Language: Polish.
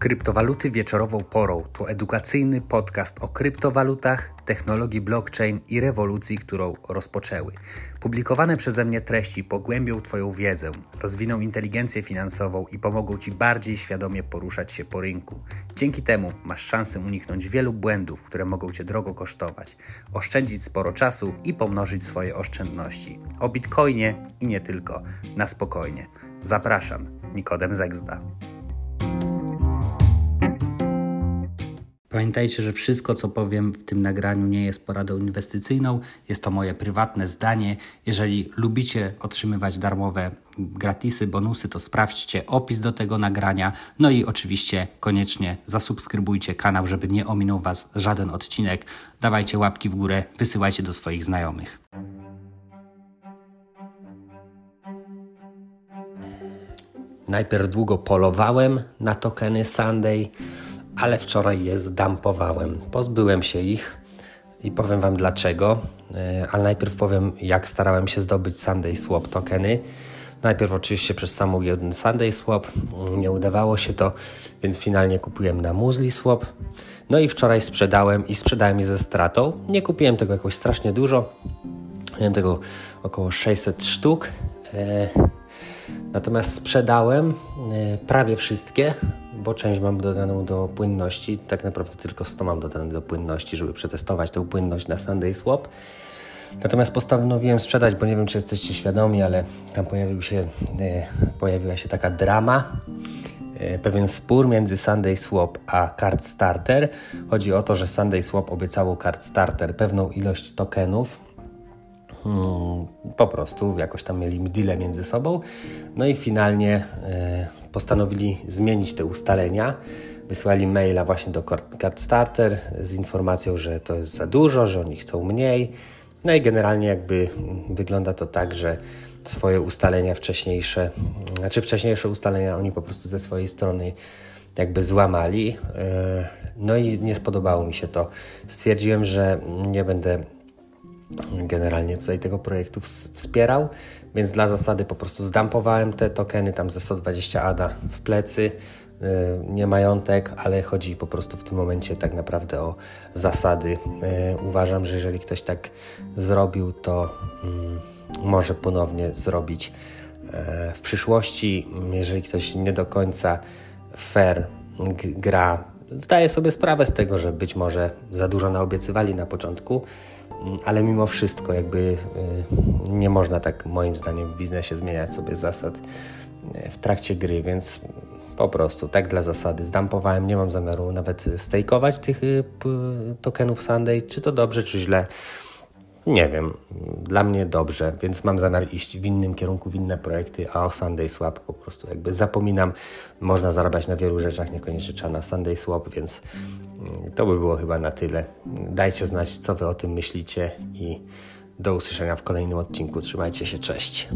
Kryptowaluty wieczorową porą to edukacyjny podcast o kryptowalutach, technologii blockchain i rewolucji, którą rozpoczęły. Publikowane przeze mnie treści pogłębią Twoją wiedzę, rozwiną inteligencję finansową i pomogą Ci bardziej świadomie poruszać się po rynku. Dzięki temu masz szansę uniknąć wielu błędów, które mogą Cię drogo kosztować, oszczędzić sporo czasu i pomnożyć swoje oszczędności. O bitcoinie i nie tylko, na spokojnie. Zapraszam, Nikodem Zegzda. Pamiętajcie, że wszystko, co powiem w tym nagraniu, nie jest poradą inwestycyjną. Jest to moje prywatne zdanie. Jeżeli lubicie otrzymywać darmowe gratisy, bonusy, to sprawdźcie opis do tego nagrania. No i oczywiście koniecznie zasubskrybujcie kanał, żeby nie ominął Was żaden odcinek. Dawajcie łapki w górę, wysyłajcie do swoich znajomych. Najpierw długo polowałem na tokeny Sunday ale wczoraj je zdampowałem. Pozbyłem się ich i powiem Wam dlaczego. E, ale najpierw powiem, jak starałem się zdobyć Sunday Swap tokeny. Najpierw oczywiście przez samą jeden Sunday Swap. Nie udawało się to, więc finalnie kupiłem na Musli Swap. No i wczoraj sprzedałem i sprzedałem je ze stratą. Nie kupiłem tego jakoś strasznie dużo. Miałem tego około 600 sztuk. E, natomiast sprzedałem e, prawie wszystkie, bo część mam dodaną do płynności. Tak naprawdę tylko 100 mam dodane do płynności, żeby przetestować tę płynność na Sunday Swap. Natomiast postanowiłem sprzedać, bo nie wiem, czy jesteście świadomi, ale tam pojawił się, e, pojawiła się taka drama, e, pewien spór między Sunday Swap a Card Starter. Chodzi o to, że Sunday Swap obiecało Card Starter pewną ilość tokenów, Hmm, po prostu jakoś tam mieli deal między sobą. No i finalnie e, postanowili zmienić te ustalenia. Wysłali maila właśnie do Starter z informacją, że to jest za dużo, że oni chcą mniej. No i generalnie jakby wygląda to tak, że swoje ustalenia wcześniejsze, znaczy wcześniejsze ustalenia oni po prostu ze swojej strony jakby złamali. E, no i nie spodobało mi się to. Stwierdziłem, że nie będę generalnie tutaj tego projektu wspierał, więc dla zasady po prostu zdampowałem te tokeny tam ze 120 ADA w plecy, y, nie majątek, ale chodzi po prostu w tym momencie tak naprawdę o zasady. Y, uważam, że jeżeli ktoś tak zrobił, to mm, może ponownie zrobić e, w przyszłości. Jeżeli ktoś nie do końca fair gra, zdaje sobie sprawę z tego, że być może za dużo naobiecywali na początku, ale mimo wszystko jakby y, nie można tak moim zdaniem w biznesie zmieniać sobie zasad y, w trakcie gry, więc po prostu tak dla zasady zdampowałem, nie mam zamiaru nawet stejkować tych y, tokenów Sunday, czy to dobrze, czy źle. Nie wiem, dla mnie dobrze, więc mam zamiar iść w innym kierunku, w inne projekty, a o Sunday Swap po prostu jakby zapominam. Można zarabiać na wielu rzeczach, niekoniecznie trzeba na Sunday Swap, więc mm, to by było chyba na tyle. Dajcie znać, co Wy o tym myślicie i do usłyszenia w kolejnym odcinku. Trzymajcie się, cześć.